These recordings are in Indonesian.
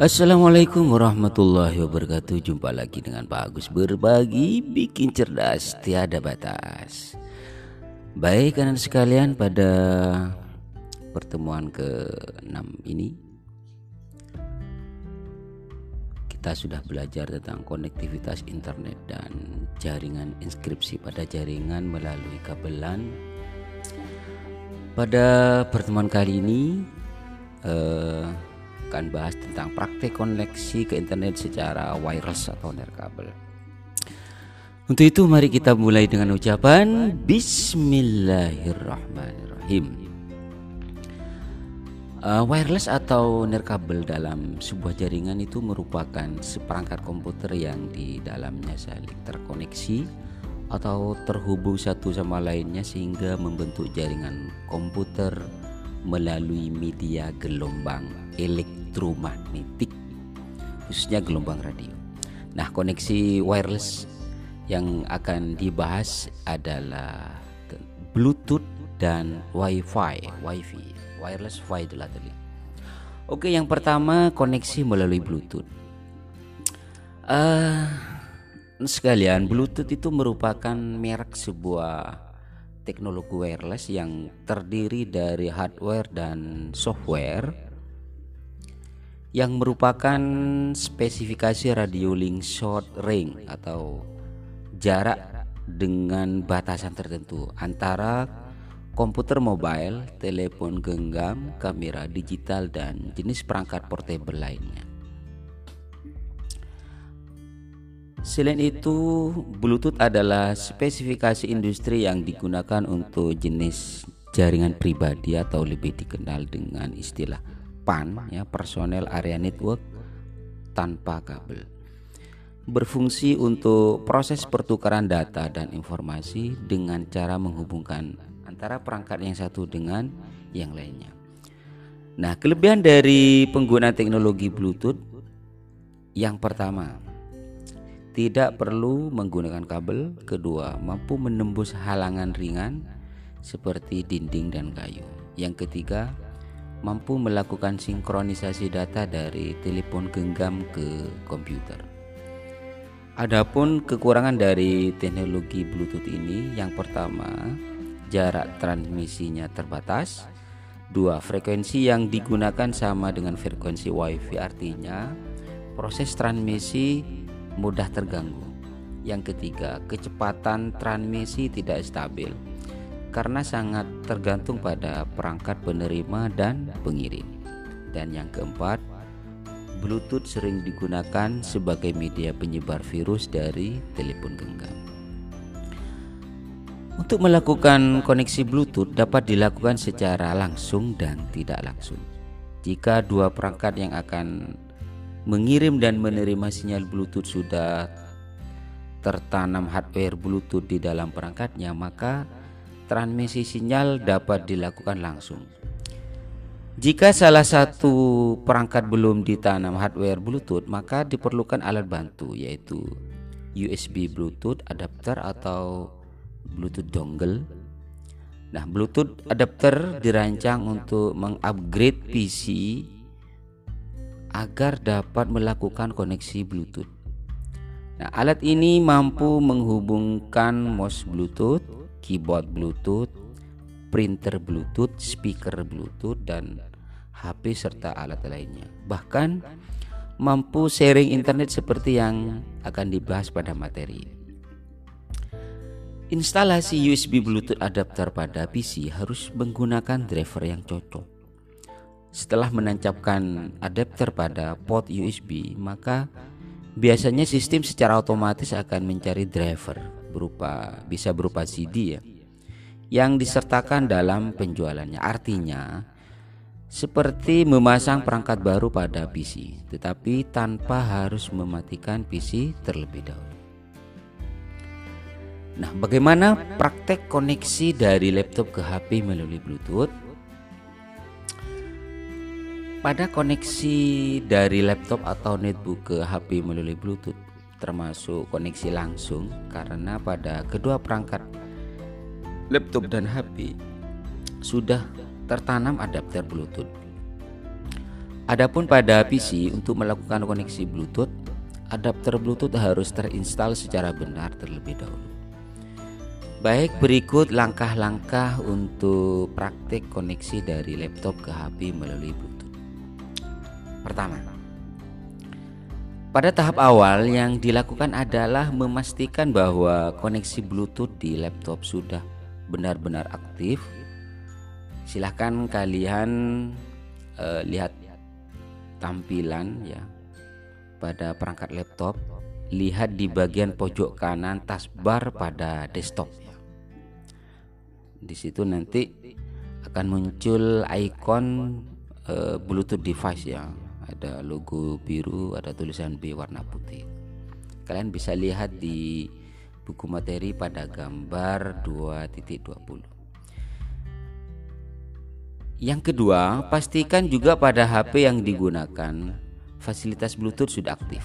Assalamualaikum warahmatullahi wabarakatuh. Jumpa lagi dengan Pak Agus Berbagi bikin cerdas tiada batas. Baik kanan sekalian pada pertemuan ke-6 ini Kita sudah belajar tentang konektivitas internet dan jaringan inskripsi pada jaringan melalui kabelan. Pada pertemuan kali ini eh, akan bahas tentang praktek koneksi ke internet secara wireless atau nirkabel. Untuk itu mari kita mulai dengan ucapan Bismillahirrahmanirrahim. Uh, wireless atau nirkabel dalam sebuah jaringan itu merupakan seperangkat komputer yang di dalamnya saling terkoneksi atau terhubung satu sama lainnya sehingga membentuk jaringan komputer melalui media gelombang elektromagnetik khususnya gelombang radio. Nah, koneksi wireless yang akan dibahas adalah Bluetooth dan Wi-Fi, Wi-Fi, wireless fidelity. Oke, yang pertama koneksi melalui Bluetooth. Uh, sekalian, Bluetooth itu merupakan merek sebuah teknologi wireless yang terdiri dari hardware dan software yang merupakan spesifikasi radio link short range atau jarak dengan batasan tertentu antara komputer mobile, telepon genggam, kamera digital dan jenis perangkat portable lainnya. Selain itu, Bluetooth adalah spesifikasi industri yang digunakan untuk jenis jaringan pribadi atau lebih dikenal dengan istilah PAN ya, Personal Area Network tanpa kabel. Berfungsi untuk proses pertukaran data dan informasi dengan cara menghubungkan antara perangkat yang satu dengan yang lainnya. Nah, kelebihan dari pengguna teknologi Bluetooth yang pertama, tidak perlu menggunakan kabel. Kedua, mampu menembus halangan ringan seperti dinding dan kayu. Yang ketiga, mampu melakukan sinkronisasi data dari telepon genggam ke komputer. Adapun kekurangan dari teknologi Bluetooth ini, yang pertama, jarak transmisinya terbatas. Dua, frekuensi yang digunakan sama dengan frekuensi WiFi, artinya proses transmisi mudah terganggu. Yang ketiga, kecepatan transmisi tidak stabil karena sangat tergantung pada perangkat penerima dan pengirim. Dan yang keempat, Bluetooth sering digunakan sebagai media penyebar virus dari telepon genggam. Untuk melakukan koneksi Bluetooth dapat dilakukan secara langsung dan tidak langsung. Jika dua perangkat yang akan mengirim dan menerima sinyal Bluetooth sudah tertanam hardware Bluetooth di dalam perangkatnya, maka transmisi sinyal dapat dilakukan langsung. Jika salah satu perangkat belum ditanam hardware Bluetooth, maka diperlukan alat bantu yaitu USB Bluetooth adapter atau Bluetooth dongle. Nah, Bluetooth adapter dirancang untuk mengupgrade PC agar dapat melakukan koneksi Bluetooth. Nah, alat ini mampu menghubungkan mouse Bluetooth, keyboard Bluetooth, printer Bluetooth, speaker Bluetooth dan HP serta alat lainnya. Bahkan mampu sharing internet seperti yang akan dibahas pada materi. Instalasi USB Bluetooth adapter pada PC harus menggunakan driver yang cocok setelah menancapkan adapter pada port USB, maka biasanya sistem secara otomatis akan mencari driver berupa bisa berupa CD ya yang disertakan dalam penjualannya. Artinya seperti memasang perangkat baru pada PC, tetapi tanpa harus mematikan PC terlebih dahulu. Nah, bagaimana praktek koneksi dari laptop ke HP melalui Bluetooth? Pada koneksi dari laptop atau netbook ke HP melalui Bluetooth termasuk koneksi langsung karena pada kedua perangkat laptop dan HP sudah tertanam adapter Bluetooth. Adapun pada PC untuk melakukan koneksi Bluetooth, adapter Bluetooth harus terinstal secara benar terlebih dahulu. Baik, berikut langkah-langkah untuk praktik koneksi dari laptop ke HP melalui Bluetooth. Pertama, pada tahap awal yang dilakukan adalah memastikan bahwa koneksi Bluetooth di laptop sudah benar-benar aktif. Silahkan kalian uh, lihat tampilan ya pada perangkat laptop. Lihat di bagian pojok kanan taskbar pada desktop. Di situ nanti akan muncul ikon uh, Bluetooth device ya ada logo biru ada tulisan B warna putih. Kalian bisa lihat di buku materi pada gambar 2.20 yang kedua pastikan juga pada HP yang digunakan fasilitas Bluetooth sudah aktif.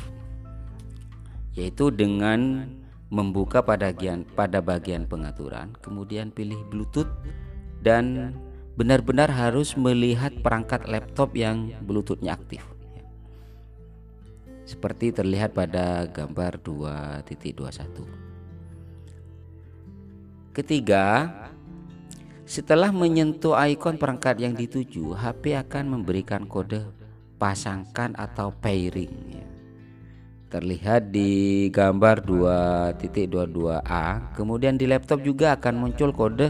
Yaitu dengan membuka pada bagian pada bagian pengaturan kemudian pilih Bluetooth dan benar-benar harus melihat perangkat laptop yang Bluetoothnya aktif seperti terlihat pada gambar 2.21. Ketiga, setelah menyentuh ikon perangkat yang dituju, HP akan memberikan kode pasangkan atau pairing. Terlihat di gambar 2.22a, kemudian di laptop juga akan muncul kode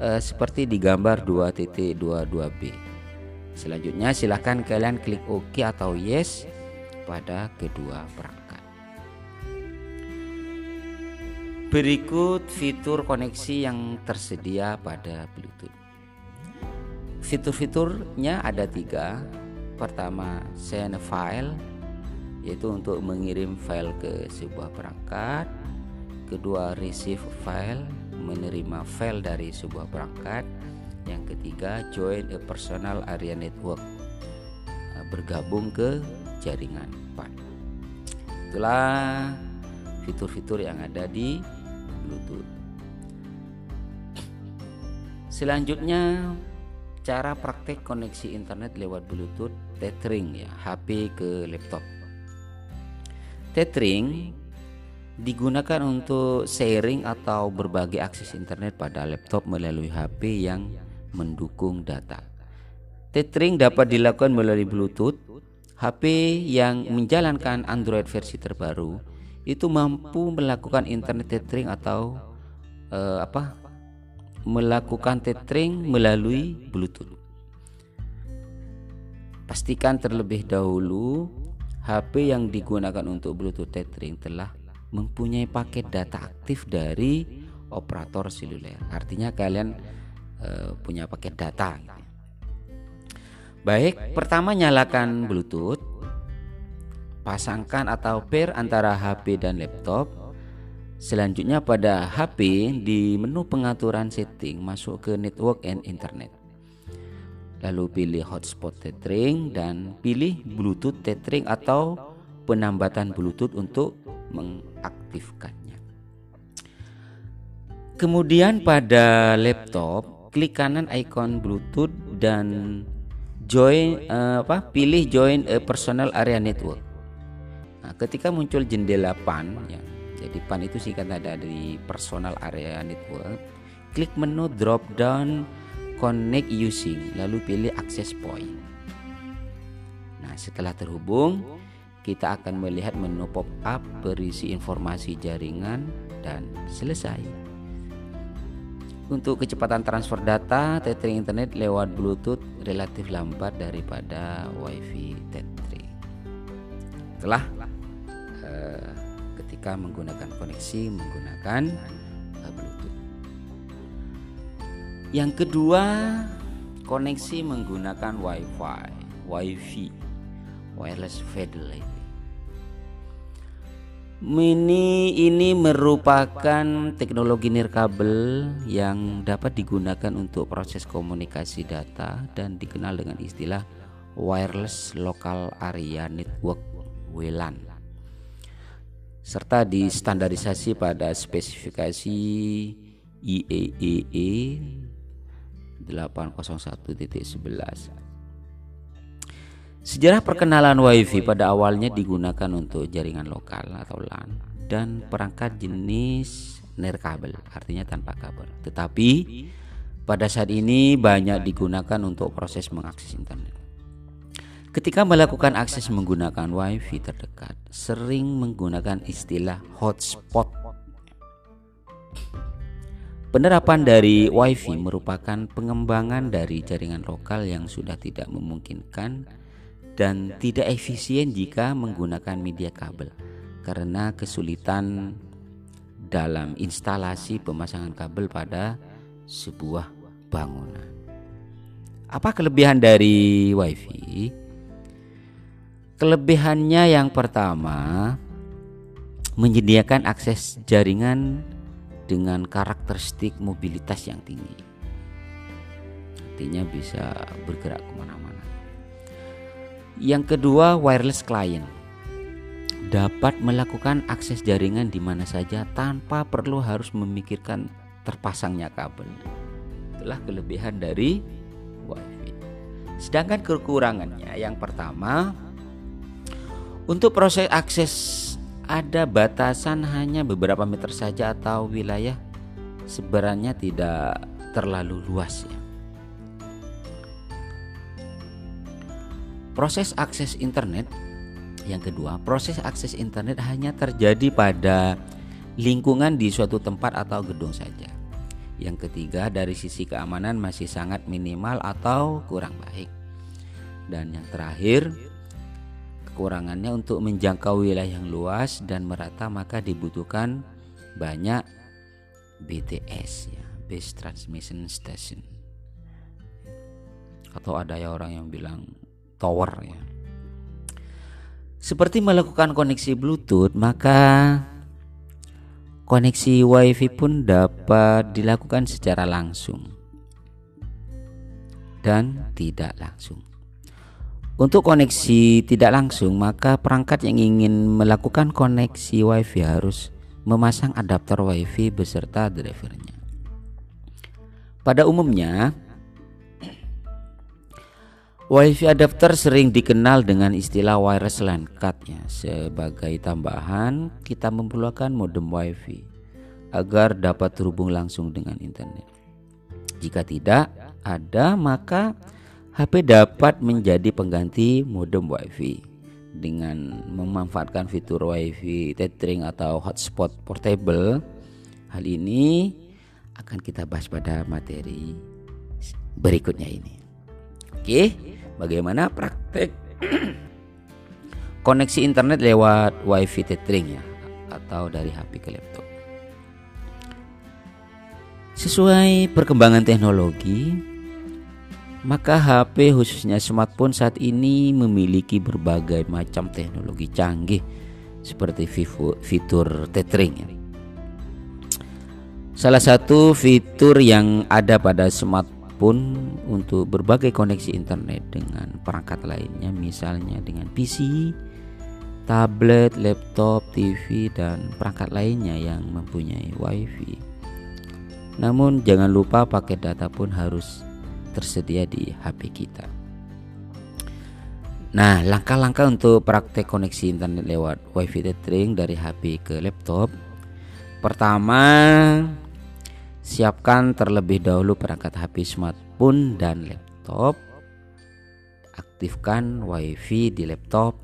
eh, seperti di gambar 2.22b. Selanjutnya silahkan kalian klik OK atau Yes pada kedua perangkat. Berikut fitur koneksi yang tersedia pada Bluetooth. Fitur-fiturnya ada tiga. Pertama, send file, yaitu untuk mengirim file ke sebuah perangkat. Kedua, receive file, menerima file dari sebuah perangkat. Yang ketiga, join a personal area network, bergabung ke jaringan PAN. Itulah fitur-fitur yang ada di Bluetooth. Selanjutnya cara praktek koneksi internet lewat Bluetooth tethering ya HP ke laptop. Tethering digunakan untuk sharing atau berbagi akses internet pada laptop melalui HP yang mendukung data. Tethering dapat dilakukan melalui Bluetooth HP yang menjalankan Android versi terbaru itu mampu melakukan internet tethering atau uh, apa? melakukan tethering melalui Bluetooth. Pastikan terlebih dahulu HP yang digunakan untuk Bluetooth tethering telah mempunyai paket data aktif dari operator seluler. Artinya kalian uh, punya paket data. Gitu. Baik, pertama nyalakan Bluetooth. Pasangkan atau pair antara HP dan laptop. Selanjutnya pada HP di menu pengaturan setting masuk ke network and internet. Lalu pilih hotspot tethering dan pilih Bluetooth tethering atau penambatan Bluetooth untuk mengaktifkannya. Kemudian pada laptop, klik kanan ikon Bluetooth dan join uh, apa pilih join a personal area network. Nah, ketika muncul jendela PAN ya jadi PAN itu singkatan dari personal area network klik menu drop down connect using lalu pilih access point. Nah setelah terhubung kita akan melihat menu pop up berisi informasi jaringan dan selesai untuk kecepatan transfer data, tethering internet lewat Bluetooth relatif lambat daripada WiFi tethering. Telah uh, ketika menggunakan koneksi menggunakan uh, Bluetooth. Yang kedua, koneksi menggunakan WiFi, WiFi, wireless fidelity. Mini ini merupakan teknologi nirkabel yang dapat digunakan untuk proses komunikasi data dan dikenal dengan istilah Wireless Local Area Network WLAN. Serta distandarisasi pada spesifikasi IEEE 801.11 Sejarah perkenalan WiFi pada awalnya digunakan untuk jaringan lokal atau LAN dan perangkat jenis nirkabel, artinya tanpa kabel. Tetapi pada saat ini banyak digunakan untuk proses mengakses internet. Ketika melakukan akses menggunakan WiFi terdekat, sering menggunakan istilah hotspot. Penerapan dari WiFi merupakan pengembangan dari jaringan lokal yang sudah tidak memungkinkan dan tidak efisien jika menggunakan media kabel karena kesulitan dalam instalasi pemasangan kabel pada sebuah bangunan. Apa kelebihan dari WiFi? Kelebihannya yang pertama menyediakan akses jaringan dengan karakteristik mobilitas yang tinggi. Artinya bisa bergerak ke mana-mana. Yang kedua, wireless client dapat melakukan akses jaringan di mana saja tanpa perlu harus memikirkan terpasangnya kabel. Itulah kelebihan dari WiFi. Sedangkan kekurangannya yang pertama untuk proses akses ada batasan hanya beberapa meter saja atau wilayah sebenarnya tidak terlalu luas ya. Proses akses internet yang kedua, proses akses internet hanya terjadi pada lingkungan di suatu tempat atau gedung saja. Yang ketiga, dari sisi keamanan masih sangat minimal atau kurang baik. Dan yang terakhir, kekurangannya untuk menjangkau wilayah yang luas dan merata maka dibutuhkan banyak BTS ya, Base Transmission Station. Atau ada ya orang yang bilang tower ya. Seperti melakukan koneksi Bluetooth, maka koneksi WiFi pun dapat dilakukan secara langsung dan tidak langsung. Untuk koneksi tidak langsung, maka perangkat yang ingin melakukan koneksi WiFi harus memasang adapter WiFi beserta drivernya. Pada umumnya, WiFi adapter sering dikenal dengan istilah wireless LAN card ya. Sebagai tambahan, kita memerlukan modem WiFi agar dapat terhubung langsung dengan internet. Jika tidak ada, maka HP dapat menjadi pengganti modem WiFi dengan memanfaatkan fitur WiFi tethering atau hotspot portable. Hal ini akan kita bahas pada materi berikutnya ini. Oke bagaimana praktek koneksi internet lewat wifi tethering ya atau dari HP ke laptop. Sesuai perkembangan teknologi, maka HP khususnya smartphone saat ini memiliki berbagai macam teknologi canggih seperti fitur tethering ya. Salah satu fitur yang ada pada smartphone pun untuk berbagai koneksi internet dengan perangkat lainnya misalnya dengan PC, tablet, laptop, TV dan perangkat lainnya yang mempunyai WiFi. Namun jangan lupa paket data pun harus tersedia di HP kita. Nah, langkah-langkah untuk praktek koneksi internet lewat WiFi tethering dari HP ke laptop. Pertama, Siapkan terlebih dahulu perangkat HP smartphone dan laptop. Aktifkan WiFi di laptop.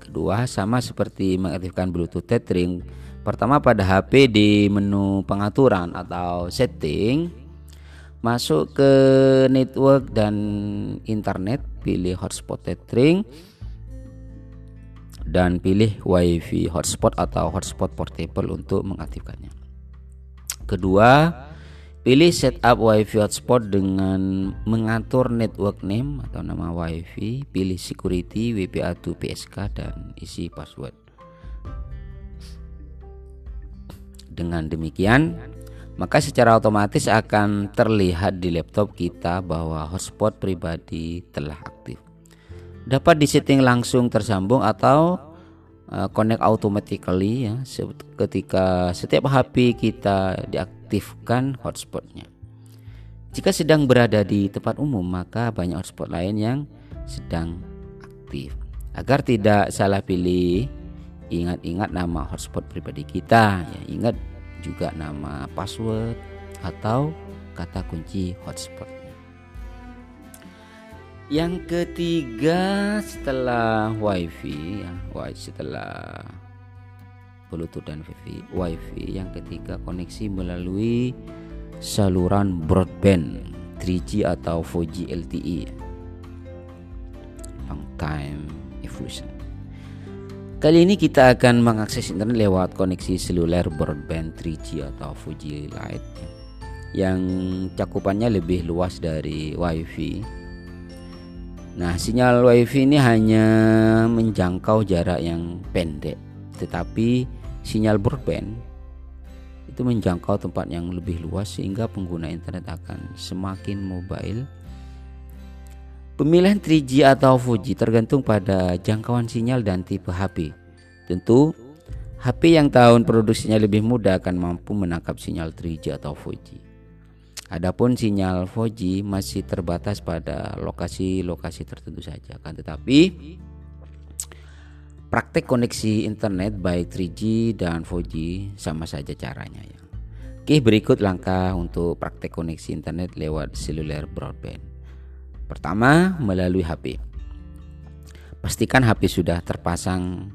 Kedua, sama seperti mengaktifkan Bluetooth tethering. Pertama pada HP di menu pengaturan atau setting, masuk ke network dan internet, pilih hotspot tethering dan pilih WiFi hotspot atau hotspot portable untuk mengaktifkannya. Kedua, pilih setup WiFi hotspot dengan mengatur network name atau nama WiFi, pilih security WPA2 PSK dan isi password. Dengan demikian, maka secara otomatis akan terlihat di laptop kita bahwa hotspot pribadi telah aktif. Dapat disetting langsung tersambung atau uh, connect automatically ya ketika setiap HP kita diaktifkan hotspotnya. Jika sedang berada di tempat umum, maka banyak hotspot lain yang sedang aktif. Agar tidak salah pilih, ingat-ingat nama hotspot pribadi kita. Ya, ingat juga nama password atau kata kunci hotspot. Yang ketiga setelah WiFi, ya, setelah Bluetooth dan WiFi, WiFi yang ketiga koneksi melalui saluran broadband 3G atau 4G LTE long time evolution Kali ini kita akan mengakses internet lewat koneksi seluler broadband 3G atau 4G Lite yang cakupannya lebih luas dari WiFi. Nah, sinyal WiFi ini hanya menjangkau jarak yang pendek, tetapi sinyal broadband itu menjangkau tempat yang lebih luas sehingga pengguna internet akan semakin mobile. Pemilihan 3G atau 4G tergantung pada jangkauan sinyal dan tipe HP. Tentu HP yang tahun produksinya lebih muda akan mampu menangkap sinyal 3G atau 4G. Adapun sinyal 4G masih terbatas pada lokasi-lokasi tertentu saja kan tetapi Praktek koneksi internet baik 3G dan 4G sama saja caranya ya. Oke, berikut langkah untuk praktek koneksi internet lewat seluler broadband. Pertama, melalui HP. Pastikan HP sudah terpasang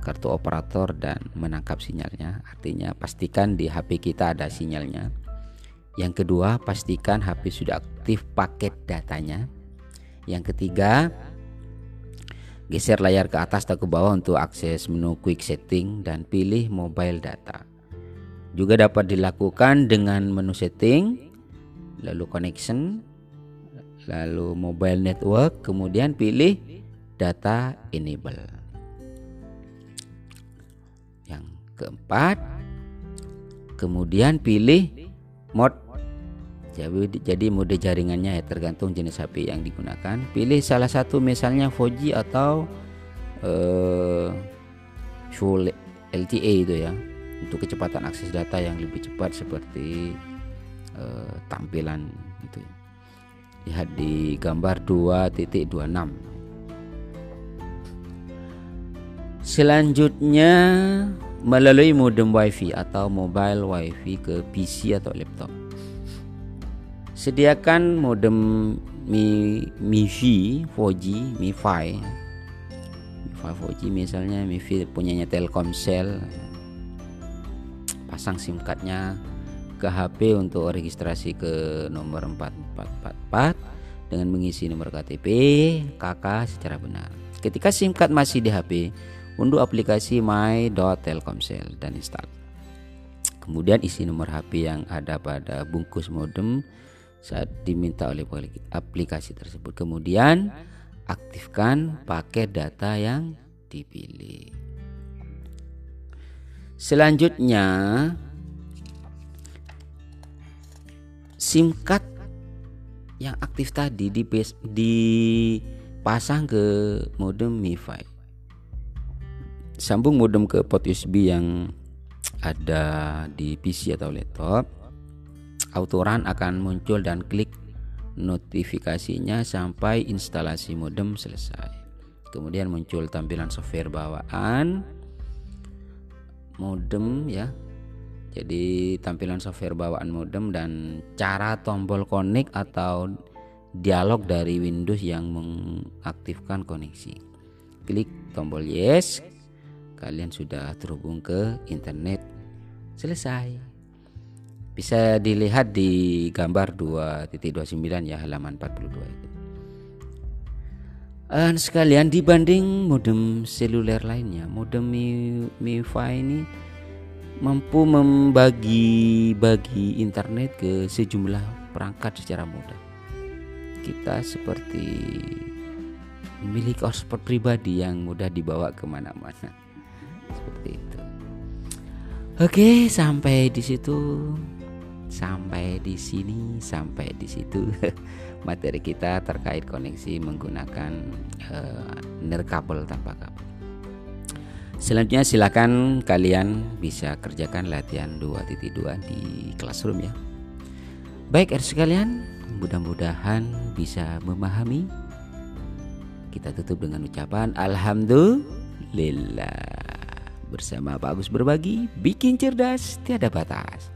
kartu operator dan menangkap sinyalnya. Artinya pastikan di HP kita ada sinyalnya. Yang kedua, pastikan HP sudah aktif paket datanya. Yang ketiga, Geser layar ke atas atau ke bawah untuk akses menu quick setting dan pilih mobile data. Juga dapat dilakukan dengan menu setting, lalu connection, lalu mobile network, kemudian pilih data enable. Yang keempat, kemudian pilih mode jadi, jadi mode jaringannya ya tergantung jenis HP yang digunakan. Pilih salah satu misalnya 4G atau uh, full LTE itu ya untuk kecepatan akses data yang lebih cepat seperti uh, tampilan itu ya. Lihat di gambar 2.26. Selanjutnya melalui modem WiFi atau mobile WiFi ke PC atau laptop. Sediakan modem Mi MiFi 4G, MiFi. MiFi 4G misalnya MiFi punyanya Telkomsel. Pasang SIM cardnya ke HP untuk registrasi ke nomor 4444 dengan mengisi nomor KTP, KK secara benar. Ketika SIM card masih di HP, unduh aplikasi My.Telkomsel dan install. Kemudian isi nomor HP yang ada pada bungkus modem saat diminta oleh aplikasi tersebut. Kemudian aktifkan paket data yang dipilih. Selanjutnya SIM card yang aktif tadi dipasang ke modem MiFi. Sambung modem ke port USB yang ada di PC atau laptop autoran akan muncul dan klik notifikasinya sampai instalasi modem selesai. Kemudian muncul tampilan software bawaan modem ya. Jadi tampilan software bawaan modem dan cara tombol connect atau dialog dari Windows yang mengaktifkan koneksi. Klik tombol yes. Kalian sudah terhubung ke internet. Selesai. Bisa dilihat di gambar 2.29 ya halaman 42 itu. Dan sekalian dibanding modem seluler lainnya, modem Mi, MiFi ini mampu membagi-bagi internet ke sejumlah perangkat secara mudah. Kita seperti memiliki hotspot pribadi yang mudah dibawa ke mana-mana. Seperti itu. Oke, sampai di situ sampai di sini sampai di situ materi kita terkait koneksi menggunakan uh, nirkabel tanpa kabel. Selanjutnya silakan kalian bisa kerjakan latihan 2.2 di classroom ya. Baik, er sekalian, mudah-mudahan bisa memahami. Kita tutup dengan ucapan Alhamdulillah. Bersama Pak Agus berbagi, bikin cerdas tiada batas.